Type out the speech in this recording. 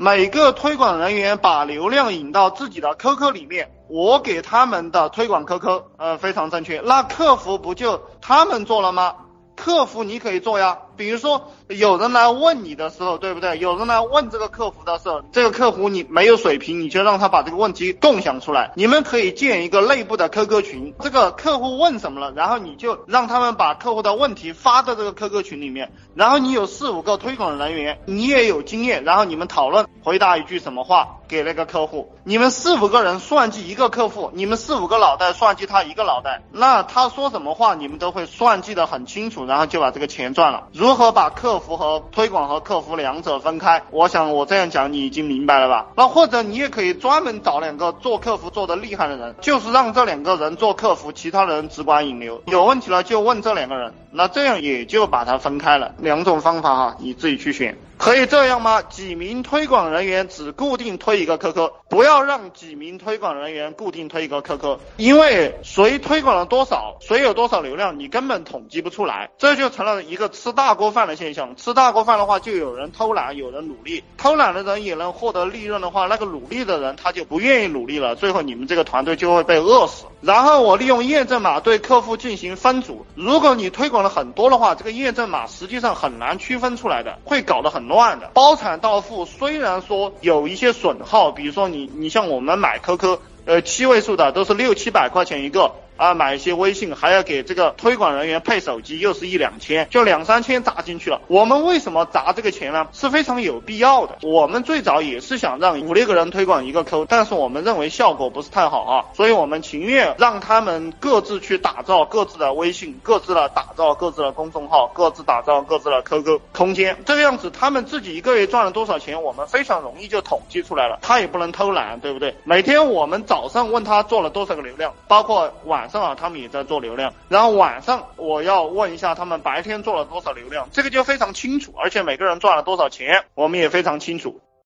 每个推广人员把流量引到自己的 QQ 里面，我给他们的推广 QQ，呃，非常正确。那客服不就他们做了吗？客服你可以做呀，比如说有人来问你的时候，对不对？有人来问这个客服的时候，这个客服你没有水平，你就让他把这个问题共享出来。你们可以建一个内部的 QQ 群，这个客户问什么了，然后你就让他们把客户的问题发到这个 QQ 群里面。然后你有四五个推广人员，你也有经验，然后你们讨论回答一句什么话给那个客户。你们四五个人算计一个客户，你们四五个脑袋算计他一个脑袋，那他说什么话你们都会算计的很清楚。然后就把这个钱赚了。如如何把客服和推广和客服两者分开？我想我这样讲你已经明白了吧？那或者你也可以专门找两个做客服做的厉害的人，就是让这两个人做客服，其他人只管引流。有问题了就问这两个人，那这样也就把它分开了。两种方法哈，你自己去选。可以这样吗？几名推广人员只固定推一个 QQ，不要让几名推广人员固定推一个 QQ，因为谁推广了多少，谁有多少流量，你根本统计不出来，这就成了一个吃大锅饭的现象。吃大锅饭的话，就有人偷懒，有人努力，偷懒的人也能获得利润的话，那个努力的人他就不愿意努力了，最后你们这个团队就会被饿死。然后我利用验证码对客户进行分组，如果你推广了很多的话，这个验证码实际上很难区分出来的，会搞得很乱的。包产到户虽然说有一些损耗，比如说你你像我们买 QQ，呃七位数的都是六七百块钱一个。啊，买一些微信还要给这个推广人员配手机，又是一两千，就两三千砸进去了。我们为什么砸这个钱呢？是非常有必要的。我们最早也是想让五六个人推广一个 Q，但是我们认为效果不是太好啊，所以我们情愿让他们各自去打造各自的微信，各自的打造各自的公众号，各自打造各自的 QQ 空间。这个样子，他们自己一个月赚了多少钱，我们非常容易就统计出来了。他也不能偷懒，对不对？每天我们早上问他做了多少个流量，包括晚上啊，他们也在做流量，然后晚上我要问一下他们白天做了多少流量，这个就非常清楚，而且每个人赚了多少钱，我们也非常清楚。